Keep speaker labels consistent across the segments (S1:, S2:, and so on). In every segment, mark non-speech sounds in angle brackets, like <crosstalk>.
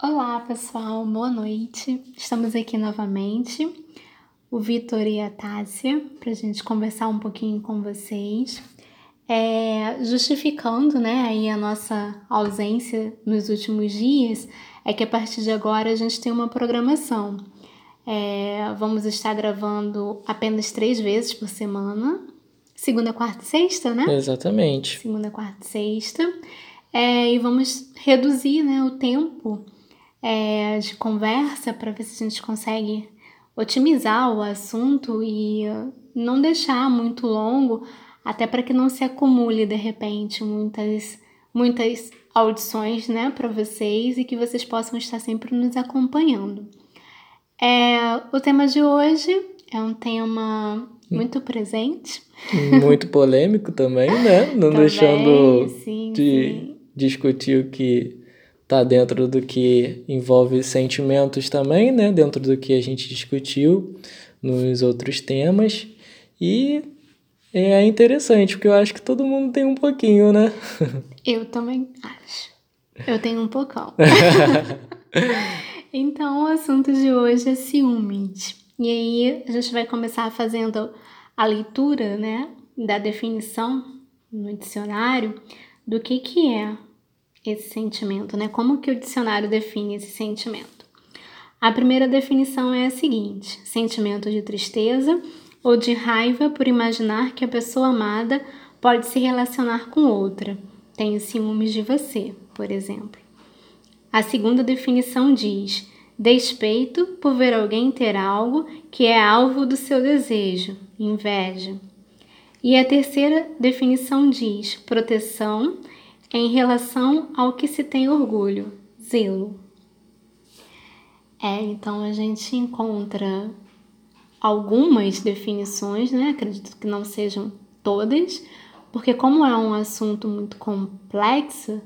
S1: Olá, pessoal, boa noite. Estamos aqui novamente, o Vitor e a Tássia, para a gente conversar um pouquinho com vocês. É, justificando né, aí a nossa ausência nos últimos dias, é que a partir de agora a gente tem uma programação. É, vamos estar gravando apenas três vezes por semana, segunda, quarta e sexta, né?
S2: Exatamente.
S1: Segunda, quarta e sexta. É, e vamos reduzir né, o tempo é, de conversa para ver se a gente consegue otimizar o assunto e não deixar muito longo, até para que não se acumule de repente muitas muitas audições, né, para vocês e que vocês possam estar sempre nos acompanhando. É, o tema de hoje é um tema muito presente.
S2: Muito polêmico também, né? Não <laughs>
S1: também,
S2: deixando
S1: sim,
S2: de
S1: sim.
S2: discutir o que tá dentro do que envolve sentimentos também, né? Dentro do que a gente discutiu nos outros temas. E é interessante, porque eu acho que todo mundo tem um pouquinho, né? <laughs>
S1: Eu também acho. Eu tenho um pocão. <laughs> então, o assunto de hoje é ciúmes. E aí, a gente vai começar fazendo a leitura, né, da definição no dicionário do que que é esse sentimento, né? Como que o dicionário define esse sentimento? A primeira definição é a seguinte: sentimento de tristeza ou de raiva por imaginar que a pessoa amada pode se relacionar com outra. Tenho ciúmes de você, por exemplo. A segunda definição diz: despeito por ver alguém ter algo que é alvo do seu desejo, inveja. E a terceira definição diz: proteção em relação ao que se tem orgulho, zelo. É, então a gente encontra algumas definições, né? Acredito que não sejam todas, porque como é um assunto muito complexo,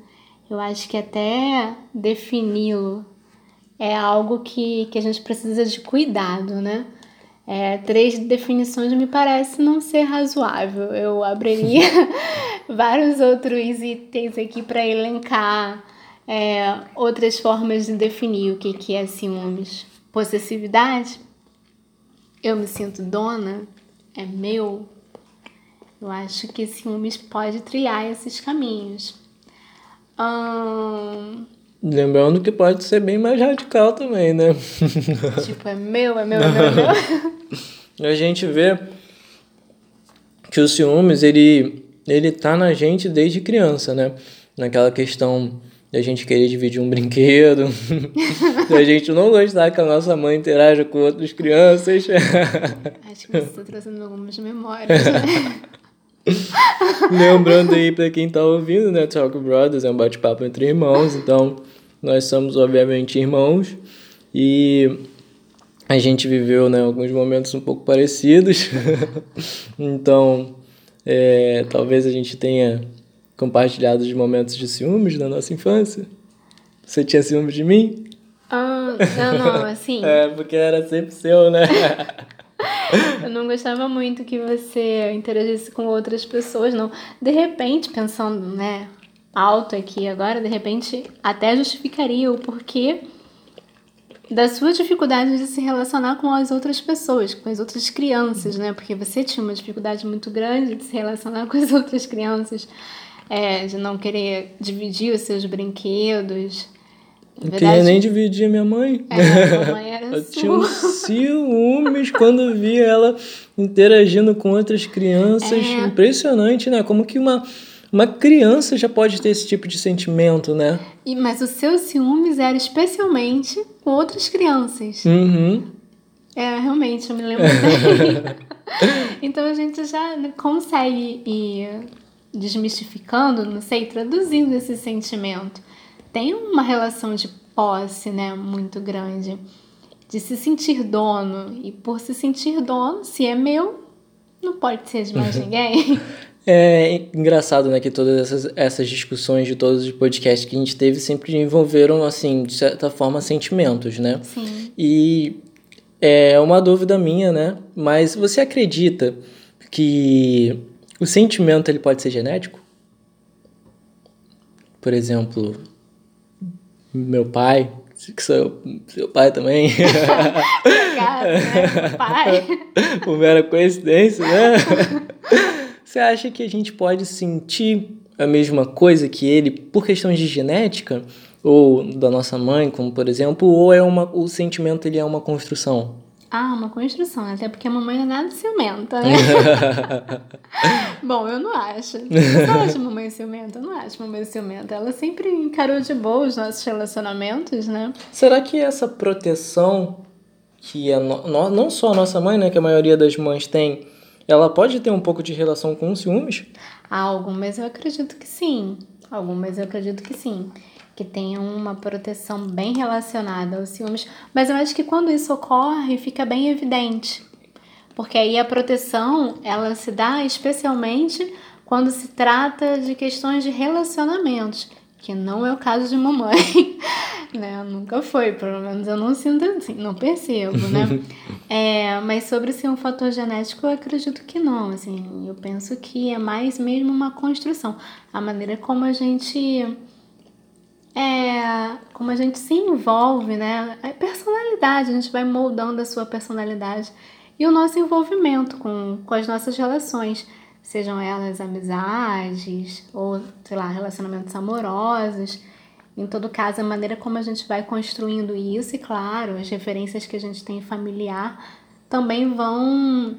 S1: eu acho que até defini-lo é algo que, que a gente precisa de cuidado, né? É, três definições me parece não ser razoável. Eu abriria <laughs> vários outros itens aqui para elencar é, outras formas de definir o que, que é ciúmes. Possessividade? Eu me sinto dona? É meu? Eu acho que ciúmes pode trilhar esses caminhos. Hum...
S2: Lembrando que pode ser bem mais radical também, né? <laughs>
S1: tipo, é meu, é meu, é meu, é meu. <laughs>
S2: A gente vê que o ciúmes, ele, ele tá na gente desde criança, né? Naquela questão da gente querer dividir um brinquedo, <laughs> da gente não gostar que a nossa mãe interaja com outras crianças.
S1: Acho que você está trazendo algumas memórias, né?
S2: Lembrando aí para quem tá ouvindo, né? Talk Brothers é um bate-papo entre irmãos, então nós somos obviamente irmãos e a gente viveu né, alguns momentos um pouco parecidos. <laughs> então, é, talvez a gente tenha compartilhado de momentos de ciúmes na nossa infância. Você tinha ciúmes de mim?
S1: Ah, não, não, assim.
S2: é, porque era sempre seu, né? <laughs>
S1: Eu não gostava muito que você interagisse com outras pessoas, não. De repente, pensando, né, alto aqui agora, de repente, até justificaria o porquê da sua dificuldade de se relacionar com as outras pessoas, com as outras crianças, né? Porque você tinha uma dificuldade muito grande de se relacionar <laughs> com as outras crianças, é, de não querer dividir os seus brinquedos.
S2: Não queria nem dividir minha mãe.
S1: É, a <laughs> mãe era
S2: Eu
S1: sua.
S2: tinha um ciúmes quando via ela interagindo com outras crianças.
S1: É.
S2: Impressionante, né? Como que uma, uma criança já pode ter esse tipo de sentimento, né?
S1: E, mas o seu ciúmes era especialmente com outras crianças.
S2: Uhum.
S1: É, realmente, eu me lembro bem. <laughs> <laughs> então a gente já consegue ir desmistificando, não sei, traduzindo esse sentimento. Tem uma relação de posse, né, muito grande, de se sentir dono. E por se sentir dono, se é meu, não pode ser de mais ninguém. <laughs>
S2: É engraçado, né, que todas essas, essas discussões de todos os podcasts que a gente teve sempre envolveram, assim, de certa forma, sentimentos, né?
S1: Sim.
S2: E é uma dúvida minha, né? Mas você acredita que o sentimento ele pode ser genético? Por exemplo, meu pai que sou seu pai também.
S1: Obrigada, né? Pai. <laughs>
S2: Por mera coincidência, né? Você acha que a gente pode sentir a mesma coisa que ele por questões de genética? Ou da nossa mãe, como por exemplo, ou é uma, o sentimento ele é uma construção?
S1: Ah, uma construção, até porque a mamãe não é nada ciumenta, né? <laughs> Bom, eu não acho. Eu só acho mamãe ciumenta, eu não acho mamãe ciumenta. Ela sempre encarou de boa os nossos relacionamentos, né?
S2: Será que essa proteção que é no, não só a nossa mãe, né, que a maioria das mães tem, ela pode ter um pouco de relação com ciúmes?
S1: Ah, algumas eu acredito que sim. Algumas eu acredito que sim que tenham uma proteção bem relacionada aos ciúmes, mas eu acho que quando isso ocorre fica bem evidente, porque aí a proteção ela se dá especialmente quando se trata de questões de relacionamentos, que não é o caso de mamãe, <laughs> né? Nunca foi, pelo menos eu não sinto assim, não percebo, né? <laughs> é, mas sobre ser um fator genético, eu acredito que não, assim, eu penso que é mais mesmo uma construção, a maneira como a gente é como a gente se envolve, né? A personalidade, a gente vai moldando a sua personalidade e o nosso envolvimento com, com as nossas relações, sejam elas amizades ou, sei lá, relacionamentos amorosos. Em todo caso, a maneira como a gente vai construindo isso, e claro, as referências que a gente tem familiar também vão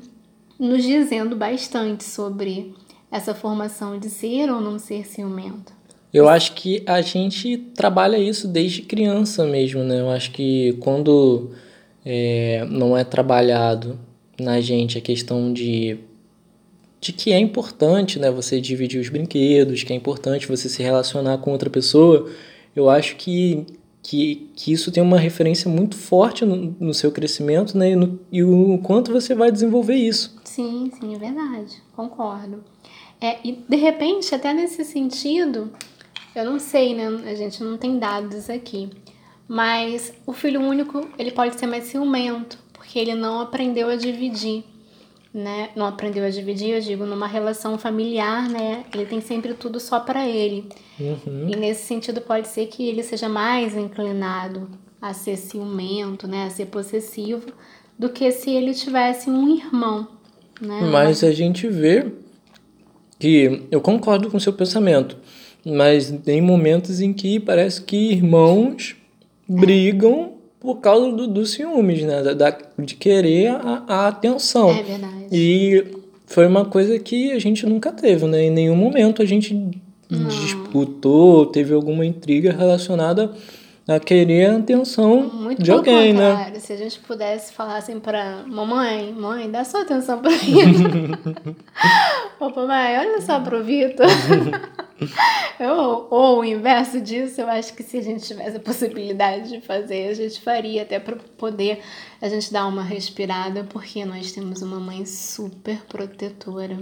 S1: nos dizendo bastante sobre essa formação de ser ou não ser ciumento.
S2: Eu acho que a gente trabalha isso desde criança mesmo, né? Eu acho que quando é, não é trabalhado na gente a questão de, de que é importante, né? Você dividir os brinquedos, que é importante você se relacionar com outra pessoa, eu acho que, que, que isso tem uma referência muito forte no, no seu crescimento, né? E, no, e o quanto você vai desenvolver isso.
S1: Sim, sim, é verdade. Concordo. É, e de repente, até nesse sentido, eu não sei, né? A gente não tem dados aqui. Mas o filho único, ele pode ser mais ciumento, porque ele não aprendeu a dividir, né? Não aprendeu a dividir, eu digo, numa relação familiar, né? Ele tem sempre tudo só para ele. Uhum. E nesse sentido pode ser que ele seja mais inclinado a ser ciumento, né? A ser possessivo, do que se ele tivesse um irmão, né?
S2: Mas a gente vê que eu concordo com o seu pensamento mas tem momentos em que parece que irmãos brigam por causa do, do ciúmes, né? Da, da, de querer a, a atenção.
S1: É verdade.
S2: E foi uma coisa que a gente nunca teve, né? Em nenhum momento a gente Não. disputou, teve alguma intriga relacionada a querer a atenção Muito de alguém, né?
S1: Se a gente pudesse falar assim pra mamãe, mãe, dá sua atenção pra mim. <laughs> <laughs> Ô, papai, olha só pro Vitor. <laughs> <laughs> ou, ou o inverso disso, eu acho que se a gente tivesse a possibilidade de fazer, a gente faria, até para poder a gente dar uma respirada, porque nós temos uma mãe super protetora.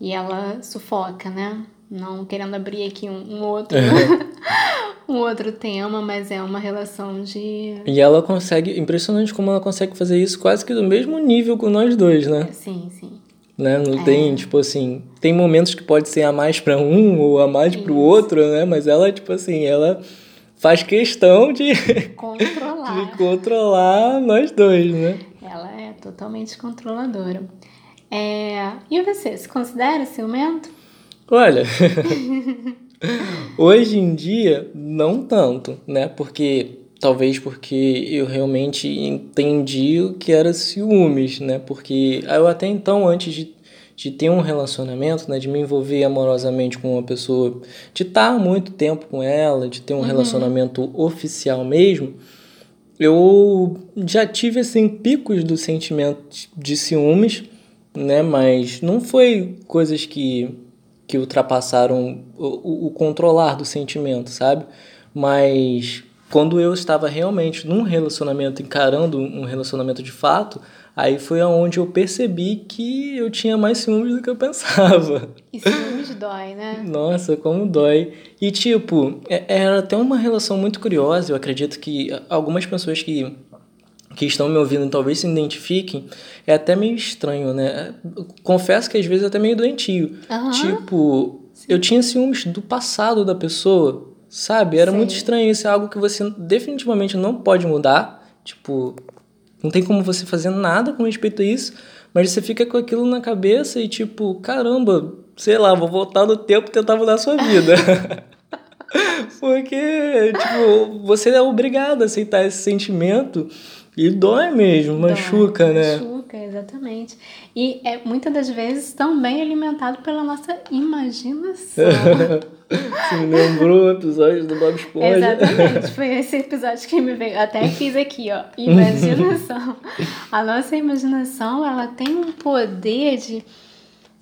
S1: E ela sufoca, né? Não querendo abrir aqui um, um outro. <laughs> um outro tema, mas é uma relação de.
S2: E ela consegue, impressionante como ela consegue fazer isso quase que do mesmo nível com nós dois, né?
S1: Sim, sim.
S2: Né? Não é. tem, tipo assim, tem momentos que pode ser a mais para um ou a mais para o outro, né? Mas ela, tipo assim, ela faz questão de <laughs>
S1: controlar.
S2: de controlar nós dois, né?
S1: Ela é totalmente controladora. É... E você, se considera ciumento?
S2: Olha, <laughs> Hoje em dia, não tanto, né? Porque talvez porque eu realmente entendi o que era ciúmes, né? Porque eu até então, antes de, de ter um relacionamento, né? De me envolver amorosamente com uma pessoa, de estar muito tempo com ela, de ter um uhum. relacionamento oficial mesmo, eu já tive, assim, picos do sentimento de ciúmes, né? Mas não foi coisas que que ultrapassaram o, o, controlar do sentimento, sabe? Mas quando eu estava realmente num relacionamento, encarando um relacionamento de fato, aí foi aonde eu percebi que eu tinha mais ciúmes do que eu pensava.
S1: E ciúmes dói, né? <laughs>
S2: Nossa, como dói. E tipo, é, era até uma relação muito curiosa, eu acredito que algumas pessoas que que estão me ouvindo talvez se identifiquem, é até meio estranho, né? Confesso que às vezes é até meio doentio. Uhum. Tipo, Sim. eu tinha ciúmes do passado da pessoa, sabe? Era Sim. muito estranho. Isso é algo que você definitivamente não pode mudar. Tipo, não tem como você fazer nada com respeito a isso. Mas você fica com aquilo na cabeça e tipo, caramba, sei lá, vou voltar no tempo e tentar mudar a sua vida. <laughs> Porque, tipo, você é obrigado a aceitar esse sentimento e dói mesmo, machuca, dói, né?
S1: Machuca, exatamente. E é muitas das vezes também alimentado pela nossa imaginação.
S2: Você me lembrou o episódio do Bob Esponja.
S1: Exatamente, foi esse episódio que me veio. Até fiz aqui, ó. Imaginação. A nossa imaginação, ela tem um poder de,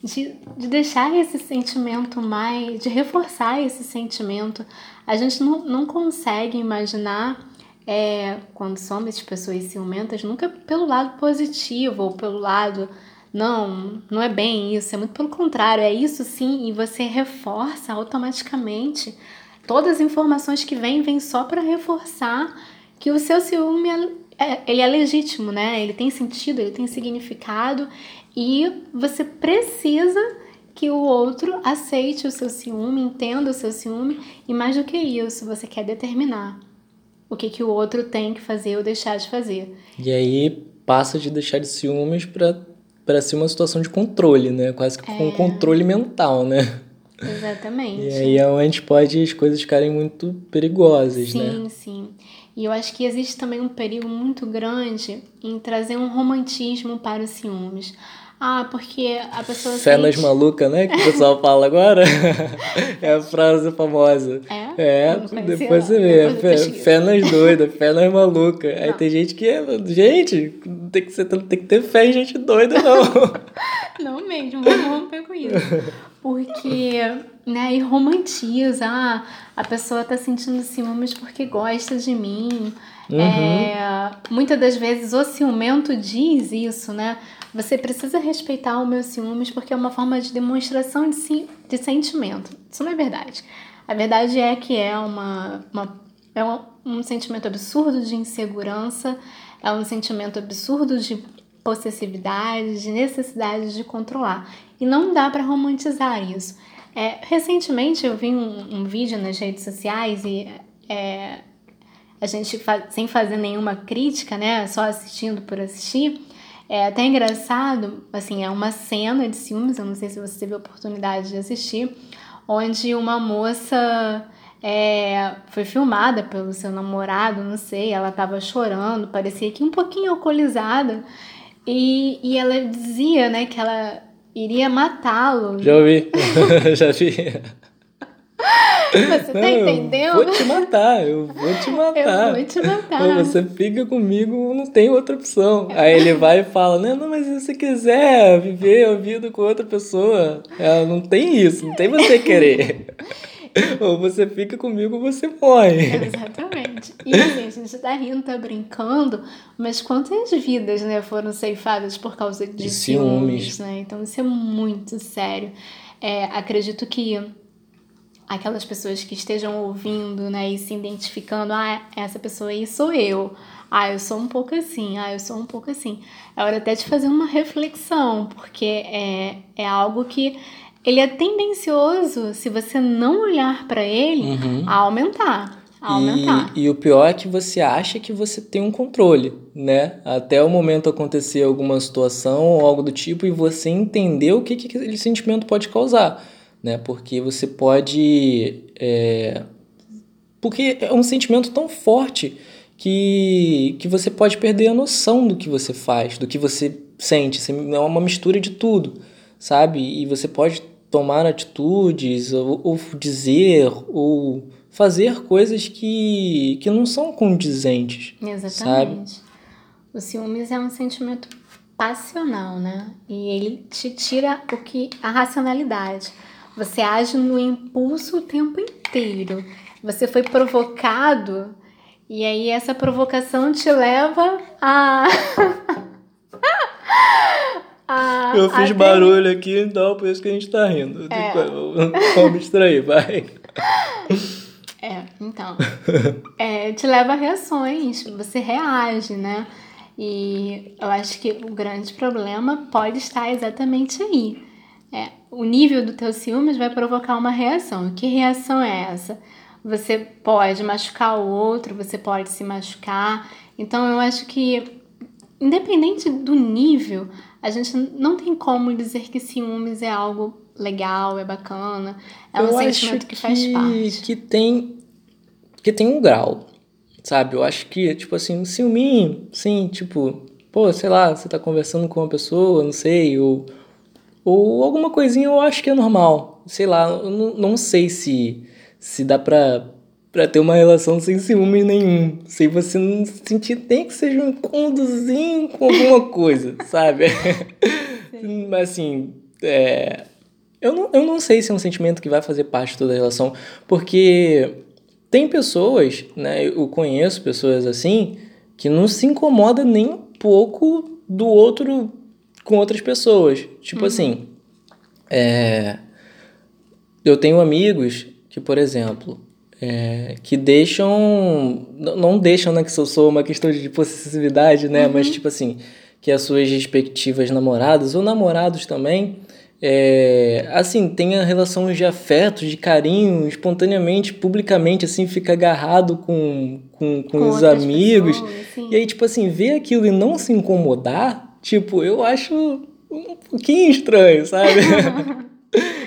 S1: de, de deixar esse sentimento mais. de reforçar esse sentimento. A gente não, não consegue imaginar é, quando somos pessoas ciumentas, nunca pelo lado positivo ou pelo lado não, não é bem isso, é muito pelo contrário, é isso sim, e você reforça automaticamente. Todas as informações que vêm, vêm só para reforçar que o seu ciúme é, é, ele é legítimo, né? Ele tem sentido, ele tem significado e você precisa que o outro aceite o seu ciúme, entenda o seu ciúme e mais do que isso, você quer determinar o que, que o outro tem que fazer ou deixar de fazer.
S2: E aí passa de deixar de ciúmes para para ser uma situação de controle, né? Quase que é. um controle mental, né?
S1: Exatamente.
S2: E aí é onde pode as coisas ficarem muito perigosas,
S1: sim,
S2: né?
S1: Sim, sim. E eu acho que existe também um perigo muito grande em trazer um romantismo para os ciúmes. Ah, porque a pessoa
S2: Fé sente... nas malucas, né? Que o pessoal fala agora. <laughs> é a frase famosa.
S1: É?
S2: É, depois você vê. Fé, fé nas doidas, fé nas malucas. Aí tem gente que. Gente, tem que, ser, tem que ter fé em gente doida, não. <laughs>
S1: não mesmo, vamos romper com isso. Porque, né, e romantiza. Ah, a pessoa tá sentindo ciúmes porque gosta de mim. Uhum. É, muitas das vezes o ciumento diz isso, né? Você precisa respeitar o meu ciúmes porque é uma forma de demonstração de, de sentimento. Isso não é verdade. A verdade é que é, uma, uma é um, um sentimento absurdo de insegurança, é um sentimento absurdo de possessividade, de necessidade de controlar. E não dá para romantizar isso. É, recentemente eu vi um, um, vídeo nas redes sociais e é, a gente sem fazer nenhuma crítica, né, só assistindo por assistir, é até engraçado, assim, é uma cena de ciúmes, eu não sei se você teve a oportunidade de assistir, onde uma moça é, foi filmada pelo seu namorado, não sei, ela estava chorando, parecia que um pouquinho alcoolizada, e, e ela dizia, né, que ela iria matá-lo.
S2: Já ouvi, <laughs> já vi.
S1: Você tá entendendo?
S2: Eu vou te matar, eu vou te matar.
S1: Eu vou te matar.
S2: Você fica comigo, não tem outra opção. Aí ele vai e fala: Não, não, mas se você quiser viver a vida com outra pessoa, ela não tem isso, não tem você querer. <laughs> ou você fica comigo ou você morre.
S1: Exatamente. E assim, a gente tá rindo, tá brincando, mas quantas vidas, né, foram ceifadas por causa de, de ciúmes, ciúmes, né? Então isso é muito sério. É, acredito que aquelas pessoas que estejam ouvindo, né, e se identificando, ah, essa pessoa aí sou eu. Ah, eu sou um pouco assim, ah, eu sou um pouco assim. É hora até de fazer uma reflexão, porque é, é algo que ele é tendencioso, se você não olhar para ele, uhum. a aumentar. A aumentar.
S2: E, e, o pior é que você acha que você tem um controle, né? Até o momento acontecer alguma situação ou algo do tipo e você entender o que, que aquele sentimento pode causar né? Porque você pode. É... Porque é um sentimento tão forte que, que você pode perder a noção do que você faz, do que você sente. É uma mistura de tudo, sabe? E você pode tomar atitudes, ou, ou dizer, ou fazer coisas que, que não são condizentes.
S1: Exatamente.
S2: Sabe?
S1: O ciúmes é um sentimento passional, né? E ele te tira o que a racionalidade. Você age no impulso o tempo inteiro. Você foi provocado e aí essa provocação te leva a. <laughs>
S2: a Eu fiz a barulho aqui, então por isso que a gente tá rindo. É. Vamos distrair, vai.
S1: É, então. É, te leva a reações, você reage, né? E eu acho que o grande problema pode estar exatamente aí. É, o nível do teu ciúmes vai provocar uma reação. Que reação é essa? você pode machucar o outro, você pode se machucar. Então eu acho que, independente do nível, a gente não tem como dizer que ciúmes é algo legal, é bacana, é um eu sentimento que, que faz parte.
S2: Que tem, que tem um grau, sabe? Eu acho que, tipo assim, um ciúminho, sim, tipo, pô, sei lá, você tá conversando com uma pessoa, não sei, ou, ou alguma coisinha eu acho que é normal. Sei lá, eu não, não sei se, se dá pra, pra ter uma relação sem ciúme nenhum. Sem você não sentir nem que seja um conduzinho com alguma coisa, <laughs> sabe? Mas assim, é, eu, não, eu não sei se é um sentimento que vai fazer parte de toda a relação, porque tem pessoas, né? Eu conheço pessoas assim que não se incomoda nem um pouco do outro com outras pessoas. Tipo uhum. assim, é, eu tenho amigos que, por exemplo, é, que deixam. Não deixam, né? Que isso sou uma questão de possessividade, né? Uhum. Mas, tipo assim, que as suas respectivas namoradas ou namorados também é, assim, tenha relações de afeto, de carinho, espontaneamente, publicamente, assim, fica agarrado com, com, com, com os amigos. Pessoas, e aí, tipo assim, ver aquilo e não se incomodar, tipo, eu acho um pouquinho estranho, sabe? <laughs>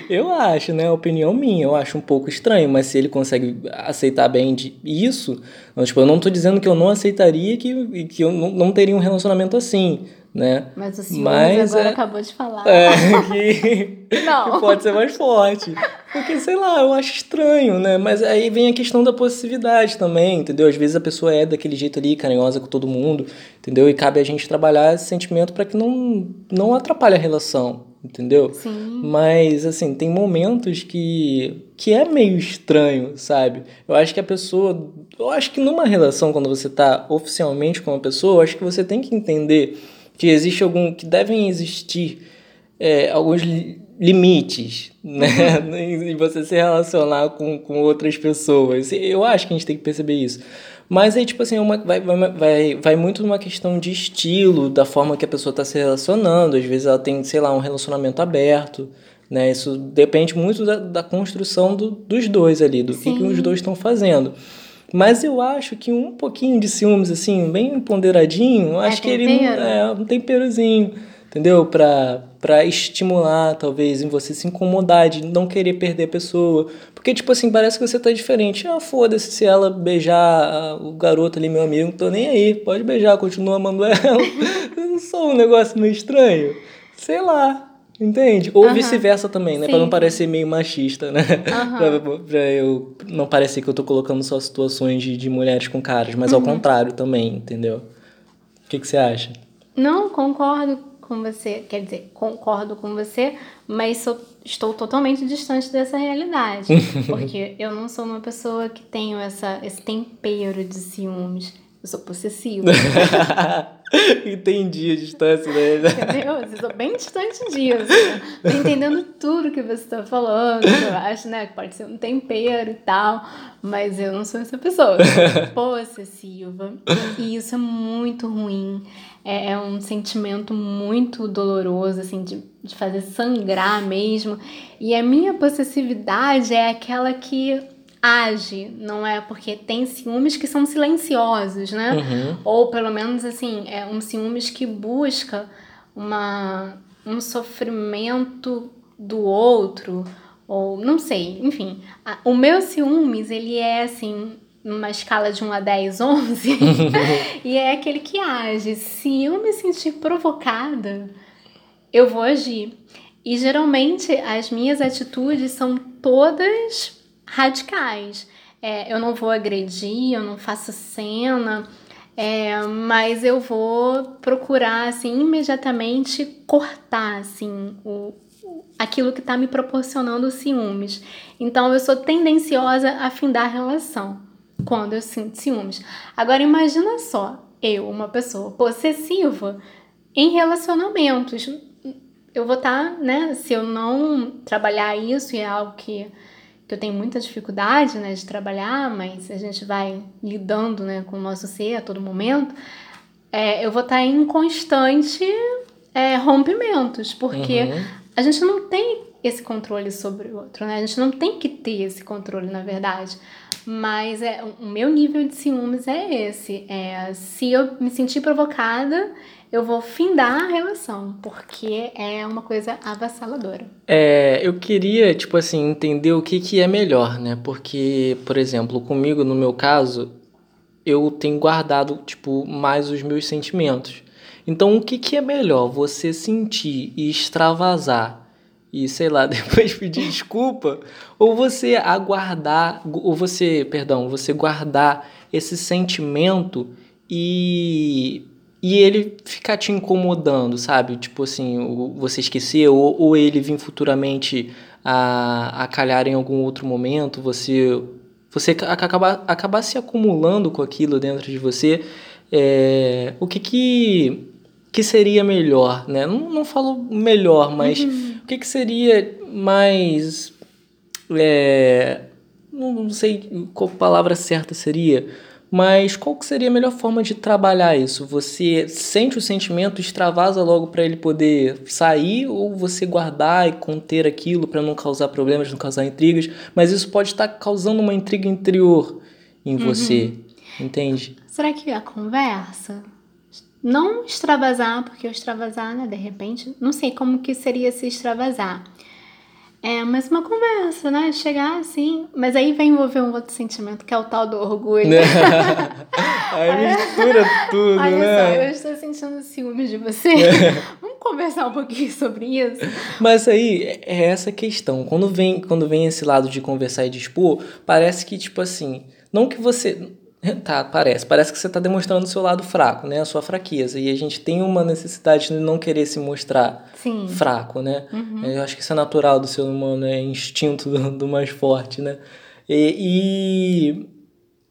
S2: eu acho, né? Opinião minha, eu acho um pouco estranho, mas se ele consegue aceitar bem de isso, então, tipo, eu não tô dizendo que eu não aceitaria que, que eu não, não teria um relacionamento assim né?
S1: Mas o ciúmes Mas agora é, acabou de falar.
S2: É, <laughs> que, Não. que pode ser mais forte. Porque, sei lá, eu acho estranho, né? Mas aí vem a questão da possessividade também, entendeu? Às vezes a pessoa é daquele jeito ali, carinhosa com todo mundo, entendeu? E cabe a gente trabalhar esse sentimento para que não, não atrapalhe a relação, entendeu?
S1: Sim.
S2: Mas, assim, tem momentos que, que é meio estranho, sabe? Eu acho que a pessoa... Eu acho que numa relação, quando você tá oficialmente com uma pessoa, eu acho que você tem que entender que existe algum que devem existir é, alguns limites né uhum. <laughs> em você se relacionar com, com outras pessoas eu acho que a gente tem que perceber isso mas aí tipo assim é uma, vai, vai, vai, vai muito numa questão de estilo da forma que a pessoa está se relacionando. Às vezes ela tem sei lá um relacionamento aberto né? Isso depende muito da, da construção do, dos dois ali do que, que os dois estão fazendo. Mas eu acho que um pouquinho de ciúmes, assim, bem ponderadinho, eu é acho que ele é um temperozinho, entendeu? Pra, pra estimular, talvez, em você se incomodar, de não querer perder a pessoa. Porque, tipo assim, parece que você tá diferente. Ah, foda-se se ela beijar o garoto ali, meu amigo, não tô nem aí. Pode beijar, continua amando ela. <laughs> não sou um negócio meio estranho. Sei lá. Entende? Ou vice-versa também, né? Sim. Pra não parecer meio machista, né? <laughs> pra, pra, eu não parecer que eu tô colocando só situações de, de mulheres com caras, mas uhum. ao contrário também, entendeu? O que, que você acha?
S1: Não, concordo com você. Quer dizer, concordo com você, mas sou, estou totalmente distante dessa realidade. <laughs> porque eu não sou uma pessoa que tenho essa, esse tempero de ciúmes. Eu sou possessiva. <laughs>
S2: Entendi a distância, né? <laughs>
S1: Entendeu? Eu sou bem distante disso. Tô entendendo tudo que você está falando. Eu acho, né? Que pode ser um tempero e tal. Mas eu não sou essa pessoa. Eu sou possessiva. E isso é muito ruim. É, é um sentimento muito doloroso, assim, de, de fazer sangrar mesmo. E a minha possessividade é aquela que age, não é? Porque tem ciúmes que são silenciosos, né? Uhum. Ou pelo menos assim, é um ciúmes que busca uma, um sofrimento do outro, ou não sei, enfim. O meu ciúmes, ele é assim, numa escala de 1 a 10, 11, <laughs> e é aquele que age. Se eu me sentir provocada, eu vou agir. E geralmente as minhas atitudes são todas radicais. É, eu não vou agredir, eu não faço cena, é, mas eu vou procurar assim imediatamente cortar assim o, aquilo que está me proporcionando ciúmes. Então eu sou tendenciosa a findar relação quando eu sinto ciúmes. Agora imagina só, eu, uma pessoa possessiva em relacionamentos. Eu vou estar, tá, né? Se eu não trabalhar isso, e é algo que que eu tenho muita dificuldade né, de trabalhar, mas a gente vai lidando né, com o nosso ser a todo momento, é, eu vou estar em constante é, rompimentos, porque uhum. A gente não tem esse controle sobre o outro, né? A gente não tem que ter esse controle, na verdade. Mas é, o meu nível de ciúmes é esse. É, se eu me sentir provocada, eu vou findar a relação, porque é uma coisa avassaladora.
S2: É, eu queria, tipo assim, entender o que, que é melhor, né? Porque, por exemplo, comigo, no meu caso, eu tenho guardado, tipo, mais os meus sentimentos. Então, o que, que é melhor? Você sentir e extravasar e, sei lá, <laughs> depois pedir desculpa? ou você aguardar, ou você, perdão, você guardar esse sentimento e, e ele ficar te incomodando, sabe? Tipo assim, você esquecer, ou, ou ele vir futuramente a, a calhar em algum outro momento, você você acabar, acabar se acumulando com aquilo dentro de você, é, o que que, que seria melhor, né? Não, não falo melhor, mas uhum. o que que seria mais... É, não sei qual palavra certa seria, mas qual que seria a melhor forma de trabalhar isso? Você sente o sentimento, extravasa logo para ele poder sair ou você guardar e conter aquilo para não causar problemas, não causar intrigas? Mas isso pode estar causando uma intriga interior em uhum. você, entende?
S1: Será que a conversa não extravasar, porque o extravasar, né, de repente, não sei como que seria se extravasar. É, mas uma conversa, né? Chegar assim. Mas aí vem envolver um outro sentimento, que é o tal do orgulho. <laughs>
S2: aí mistura tudo, Olha né?
S1: só, eu estou sentindo ciúmes de você. É. <laughs> Vamos conversar um pouquinho sobre isso?
S2: Mas aí é essa questão. Quando vem, quando vem esse lado de conversar e dispor, parece que, tipo assim. Não que você. Tá, parece. Parece que você está demonstrando o seu lado fraco, né? A sua fraqueza. E a gente tem uma necessidade de não querer se mostrar Sim. fraco, né? Uhum. Eu acho que isso é natural do ser humano, é instinto do, do mais forte, né? E,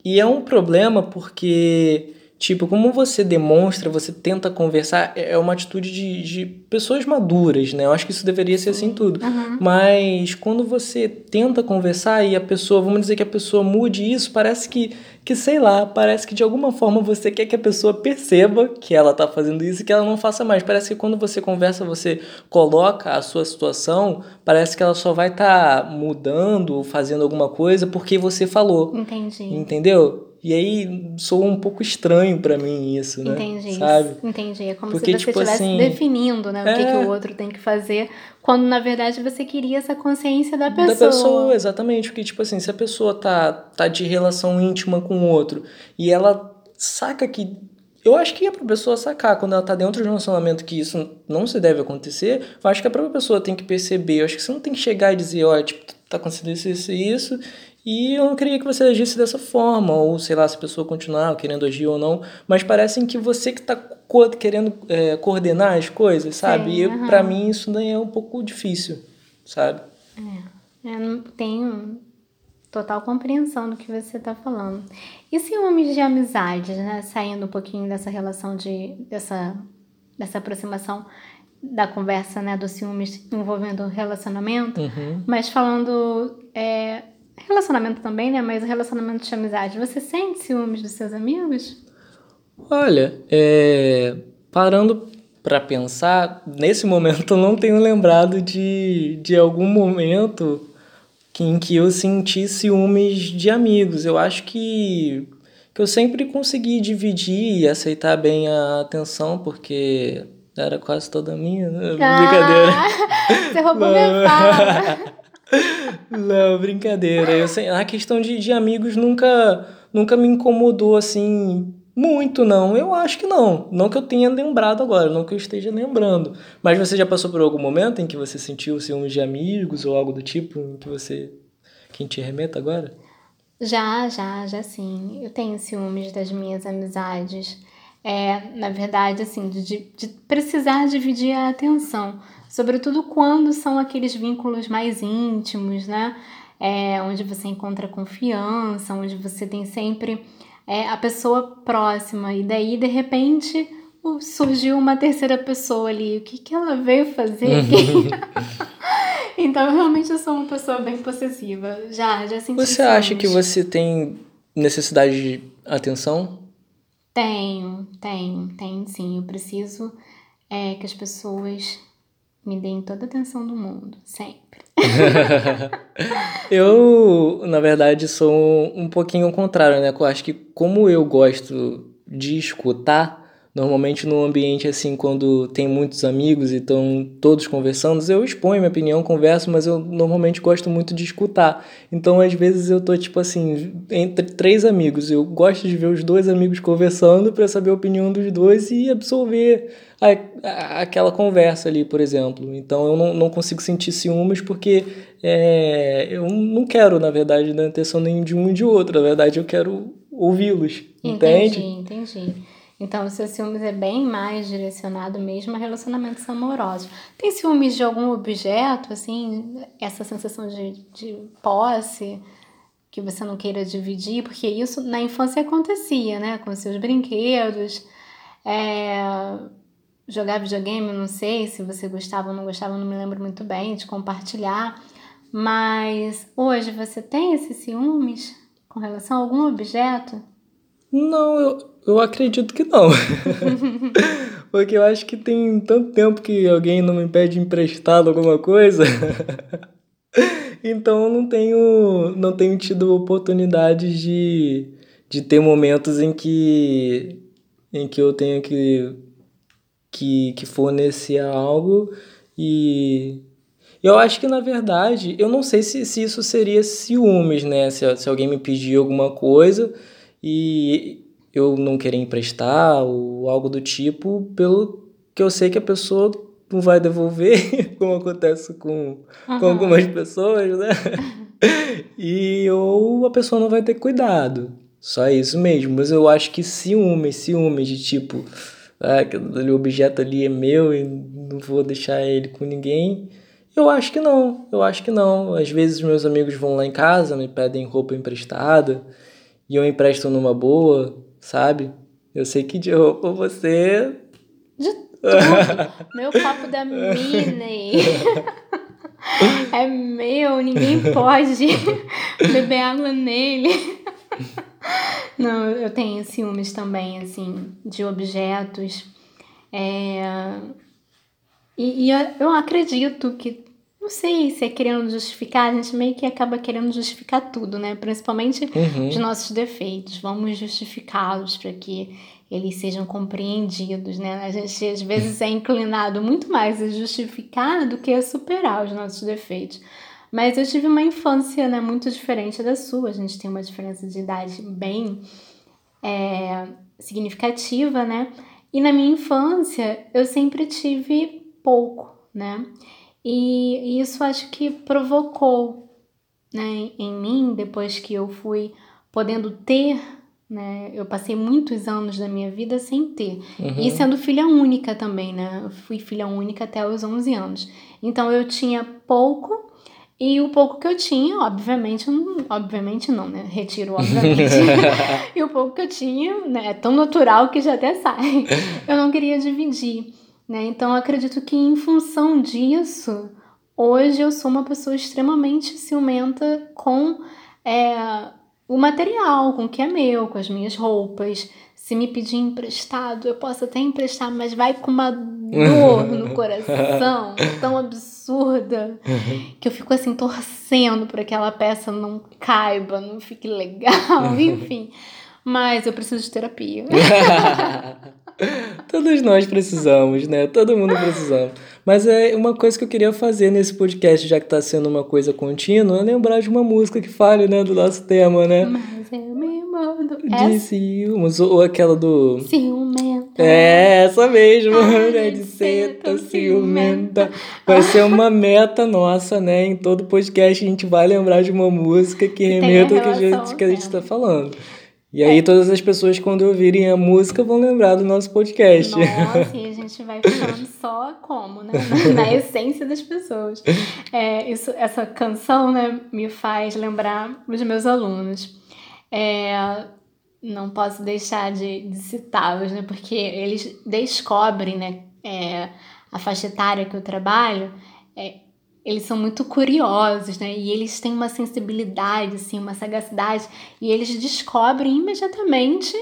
S2: e, e é um problema porque Tipo, como você demonstra, você tenta conversar, é, é uma atitude de, de pessoas maduras, né? Eu acho que isso deveria ser assim tudo. Uhum. Mas quando você tenta conversar e a pessoa, vamos dizer que a pessoa mude isso, parece que, que sei lá, parece que de alguma forma você quer que a pessoa perceba que ela tá fazendo isso e que ela não faça mais. Parece que quando você conversa, você coloca a sua situação, parece que ela só vai estar tá mudando, fazendo alguma coisa porque você falou.
S1: Entendi.
S2: Entendeu? E aí soa um pouco estranho para mim isso, né?
S1: Entendi.
S2: Sabe?
S1: Entendi. É como Porque, se você tipo estivesse assim, definindo, né, é... o que, que o é. outro tem que fazer, quando na verdade você queria essa consciência da pessoa.
S2: Da pessoa, exatamente. Porque, tipo assim, se a pessoa tá, tá de relação íntima com o outro e ela saca que eu acho que é pra pessoa sacar, quando ela tá dentro de um relacionamento que isso não se deve acontecer, eu acho que a própria pessoa tem que perceber. Eu acho que você não tem que chegar e dizer, olha, tipo, tá acontecendo isso, isso e isso, e eu não queria que você agisse dessa forma, ou sei lá, se a pessoa continuar querendo agir ou não, mas parece que você que está co querendo é, coordenar as coisas, sabe? Sim, e uhum. para mim isso daí é um pouco difícil, sabe?
S1: É, eu não tenho total compreensão do que você está falando. E ciúmes de amizade, né? Saindo um pouquinho dessa relação de dessa dessa aproximação da conversa, né, do ciúmes envolvendo relacionamento, uhum. mas falando é, Relacionamento também, né? Mas relacionamento de amizade. Você sente ciúmes dos seus amigos?
S2: Olha, é... parando para pensar, nesse momento eu não tenho lembrado de, de algum momento que, em que eu senti ciúmes de amigos. Eu acho que, que eu sempre consegui dividir e aceitar bem a atenção, porque era quase toda minha. Né? Ah,
S1: Brincadeira. <laughs> Você roubou minha fala. <laughs>
S2: Não, brincadeira. Eu sei, a questão de, de amigos nunca, nunca me incomodou assim muito, não. Eu acho que não. Não que eu tenha lembrado agora, não que eu esteja lembrando. Mas você já passou por algum momento em que você sentiu ciúmes de amigos ou algo do tipo que você. Quem te remeta agora?
S1: Já, já, já sim. Eu tenho ciúmes das minhas amizades. É, na verdade, assim, de, de precisar dividir a atenção sobretudo quando são aqueles vínculos mais íntimos, né? É, onde você encontra confiança, onde você tem sempre é, a pessoa próxima, e daí de repente surgiu uma terceira pessoa ali. O que, que ela veio fazer aqui? <laughs> então, realmente, eu sou uma pessoa bem possessiva. Já, já senti.
S2: Você acha que você tem necessidade de atenção?
S1: Tenho, tenho, tenho sim. Eu preciso é, que as pessoas Me deem toda a atenção do mundo, sempre. <laughs>
S2: eu, na verdade, sou um pouquinho o contrário, né? Eu acho que como eu gosto de escutar, Normalmente no ambiente assim, quando tem muitos amigos e estão todos conversando, eu exponho minha opinião, converso, mas eu normalmente gosto muito de escutar. Então às vezes eu tô tipo assim, entre três amigos, eu gosto de ver os dois amigos conversando para saber a opinião dos dois e absorver a, a, aquela conversa ali, por exemplo. Então eu não, não consigo sentir ciúmes porque é, eu não quero, na verdade, na atenção nem de um nem de outro. Na verdade, eu quero ouvi-los. Entende?
S1: Entendi, entendi. Então, o seu ciúmes é bem mais direcionado mesmo a relacionamentos amorosos. Tem ciúmes de algum objeto, assim, essa sensação de, de posse que você não queira dividir, porque isso na infância acontecia, né? Com seus brinquedos, é... jogar videogame, não sei se você gostava ou não gostava, não me lembro muito bem, de compartilhar. Mas hoje você tem esses ciúmes com relação a algum objeto?
S2: Não, eu, eu acredito que não. <laughs> Porque eu acho que tem tanto tempo que alguém não me pede emprestado alguma coisa. <laughs> então não tenho, não tenho tido oportunidades de, de ter momentos em que, em que eu tenho que, que, que fornecer algo e eu acho que, na verdade, eu não sei se, se isso seria ciúmes, né? Se, se alguém me pedir alguma coisa e eu não querer emprestar ou algo do tipo, pelo que eu sei que a pessoa não vai devolver, <laughs> como acontece com, uhum. com algumas pessoas, né? <laughs> e ou a pessoa não vai ter cuidado. Só isso mesmo. Mas eu acho que ciúmes, ciúmes de tipo, ah, aquele objeto ali é meu e não vou deixar ele com ninguém. Eu acho que não, eu acho que não. Às vezes meus amigos vão lá em casa, me pedem roupa emprestada e eu empresto numa boa, sabe? Eu sei que de roupa você.
S1: De tudo. Meu papo da Minnie. <laughs> é meu, ninguém pode beber água nele. Não, eu tenho ciúmes também, assim, de objetos. É... E, e eu acredito que não sei se é querendo justificar, a gente meio que acaba querendo justificar tudo, né? Principalmente uhum. os nossos defeitos. Vamos justificá-los para que eles sejam compreendidos, né? A gente às vezes é inclinado muito mais a justificar do que a superar os nossos defeitos. Mas eu tive uma infância né, muito diferente da sua. A gente tem uma diferença de idade bem é, significativa, né? E na minha infância eu sempre tive pouco, né? E isso acho que provocou né, em mim, depois que eu fui podendo ter, né? Eu passei muitos anos da minha vida sem ter. Uhum. E sendo filha única também, né? Eu fui filha única até os 11 anos. Então eu tinha pouco e o pouco que eu tinha, obviamente, não, obviamente não, né? Retiro, obviamente. <laughs> e o pouco que eu tinha, né? É tão natural que já até sai. Eu não queria dividir. Né? Então, acredito que em função disso, hoje eu sou uma pessoa extremamente ciumenta com é, o material, com o que é meu, com as minhas roupas. Se me pedir emprestado, eu posso até emprestar, mas vai com uma dor no <laughs> coração tão absurda <laughs> que eu fico assim torcendo para que aquela peça não caiba, não fique legal, <laughs> enfim. Mas eu preciso de terapia.
S2: Todos nós precisamos, né? Todo mundo precisamos. Mas é uma coisa que eu queria fazer nesse podcast, já que tá sendo uma coisa contínua, é lembrar de uma música que fale, né, do nosso tema, né?
S1: Mas eu me mando.
S2: De ciúmes, ou aquela do...
S1: Ciumenta.
S2: É, essa mesmo. Ai, de ser tão ciumenta. Vai ser uma meta nossa, né? Em todo podcast a gente vai lembrar de uma música que remeta ao que a gente, que a gente tá falando. E aí todas as pessoas, quando ouvirem a música, vão lembrar do nosso podcast.
S1: Nossa, e a gente vai falando <laughs> só como, né? Na, na essência das pessoas. É, isso, essa canção, né, me faz lembrar os meus alunos. É, não posso deixar de, de citá-los, né? Porque eles descobrem, né? É, a faixa etária que eu trabalho, é, eles são muito curiosos, né? E eles têm uma sensibilidade, assim, uma sagacidade, e eles descobrem imediatamente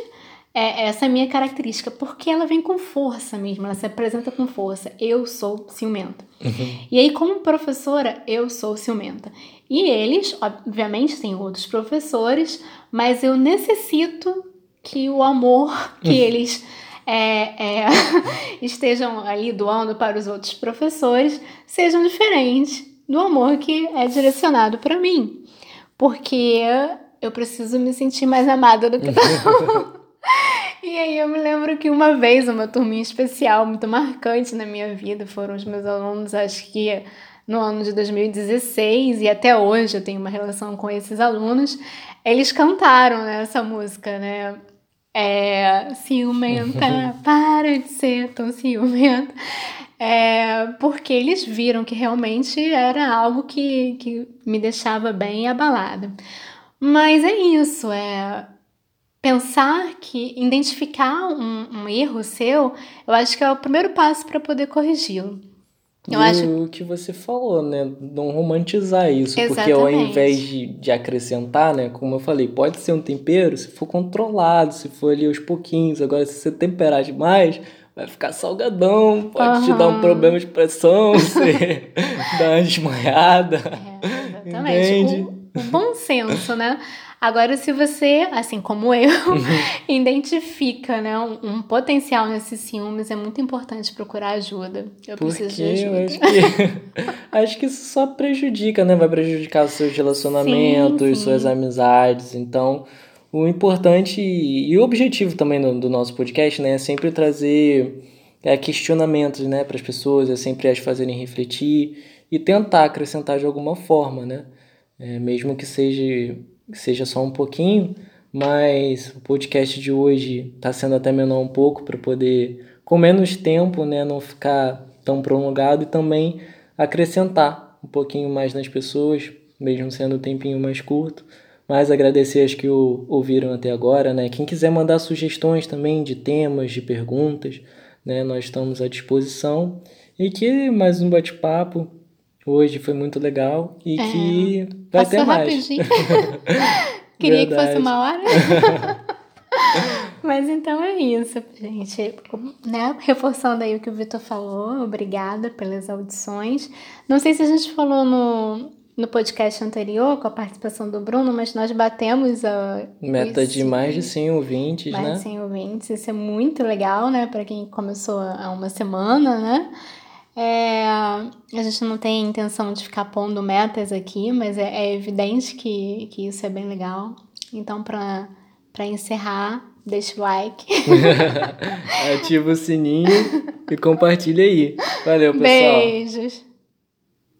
S1: é essa minha característica, porque ela vem com força mesmo, ela se apresenta com força. Eu sou ciumenta. Uhum. E aí, como professora, eu sou ciumenta. E eles, obviamente, têm outros professores, mas eu necessito que o amor que eles é, é, <laughs> estejam ali doando para os outros professores sejam diferentes do amor que é direcionado para mim. Porque eu preciso me sentir mais amada do que <laughs> E aí eu me lembro que uma vez, uma turminha especial, muito marcante na minha vida, foram os meus alunos, acho que no ano de 2016, e até hoje eu tenho uma relação com esses alunos, eles cantaram né, essa música, né? É, ciumenta, <laughs> para de ser tão ciumenta. É, porque eles viram que realmente era algo que, que me deixava bem abalada. Mas é isso, é pensar que identificar um, um erro seu, eu acho que é o primeiro passo para poder corrigi-lo.
S2: Eu acho... o que você falou, né? Não romantizar isso. Exatamente. Porque ao invés de, de acrescentar, né? Como eu falei, pode ser um tempero se for controlado, se for ali aos pouquinhos. Agora, se você temperar demais, vai ficar salgadão, pode uhum. te dar um problema de pressão, <laughs> você dá uma desmaiada.
S1: É, exatamente. O, o bom senso, né? Agora, se você, assim como eu, uhum. <laughs> identifica né, um, um, potencial nesses ciúmes, é muito importante procurar ajuda. Eu Porque preciso de ajuda.
S2: Eu acho, que, <laughs> acho que isso só prejudica, né? Vai prejudicar os seus relacionamentos, sim, sim. suas amizades. Então, o importante e o objetivo também do, do nosso podcast né, é sempre trazer é, questionamentos né, para as pessoas, é sempre as fazerem refletir e tentar acrescentar de alguma forma, né? É, mesmo que seja seja só um pouquinho, mas o podcast de hoje está sendo até menor um pouco para poder, com menos tempo, né, não ficar tão prolongado e também acrescentar um pouquinho mais nas pessoas, mesmo sendo um tempinho mais curto. Mas agradecer as que o ouviram até agora, né? Quem quiser mandar sugestões também de temas, de perguntas, né? Nós estamos à disposição. E que mais um bate-papo hoje foi muito legal e é, que vai passou ter mais. rapidinho. <laughs>
S1: Queria Verdade. que fosse uma hora. <laughs> Mas então é isso, gente. Né? Reforçando aí o que o Vitor falou, obrigada pelas audições. Não sei se a gente falou no, no podcast anterior com a participação do Bruno, mas nós batemos a.
S2: Meta isso, de mais de 100 ouvintes,
S1: mais
S2: né?
S1: Mais de 100 ouvintes. Isso é muito legal, né? Para quem começou há uma semana, né? É, a gente não tem intenção de ficar pondo metas aqui, mas é, é evidente que, que isso é bem legal. Então, para encerrar, deixa o like. <laughs>
S2: Ativa o sininho e compartilha aí. Valeu, pessoal.
S1: Beijos.